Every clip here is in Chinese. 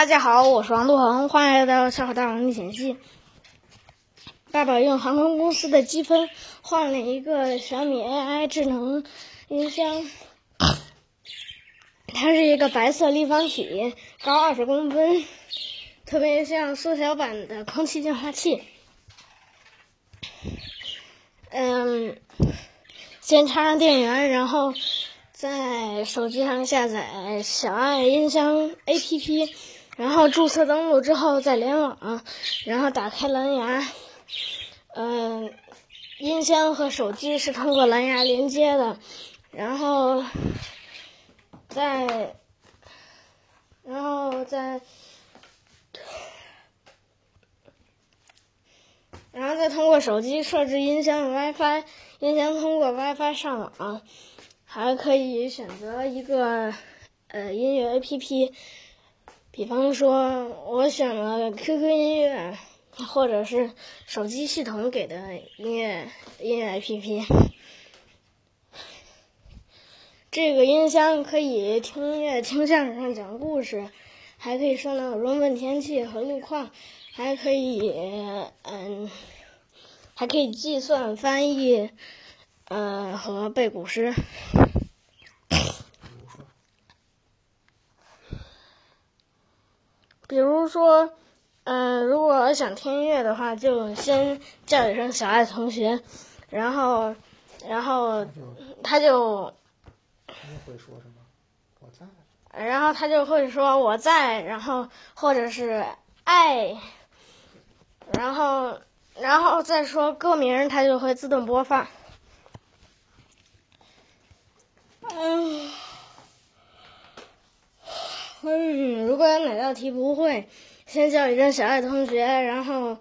大家好，我是王路恒，欢迎来到小伙大王历险记。爸爸用航空公司的积分换了一个小米 AI 智能音箱，它是一个白色立方体，高二十公分，特别像缩小版的空气净化器。嗯，先插上电源，然后在手机上下载小爱音箱 APP，然后注册登录之后再联网，然后打开蓝牙。嗯，音箱和手机是通过蓝牙连接的，然后再，然后再，然后再通过手机设置音箱的 WiFi，音箱通过 WiFi 上网，还可以选择一个呃音乐 APP，比方说我选了 QQ 音乐。或者是手机系统给的音乐音乐 APP，这个音箱可以听音乐、听相声、讲故事，还可以收到人问天气和路况，还可以嗯，还可以计算、翻译，呃和背古诗。比如说。嗯，如果想听音乐的话，就先叫一声“小爱同学”，然后，然后他就，他会说什么？我在。然后他就会说我在，然后或者是爱，然后，然后再说歌名，他就会自动播放。嗯，嗯，哪道题不会。先叫一声小爱同学，然后，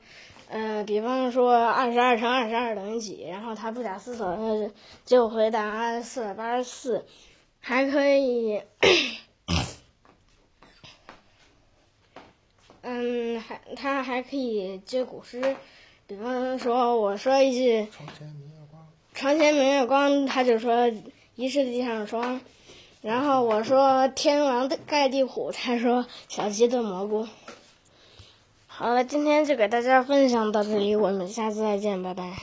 呃，比方说二十二乘二十二等于几，然后他不假思索的就回答四百八十四，还可以，嗯，还他还可以接古诗，比方说我说一句床前明月光，床前明月光，他就说疑是地上霜，然后我说天王盖地虎，他说小鸡炖蘑菇。好了，今天就给大家分享到这里，我们下次再见，拜拜。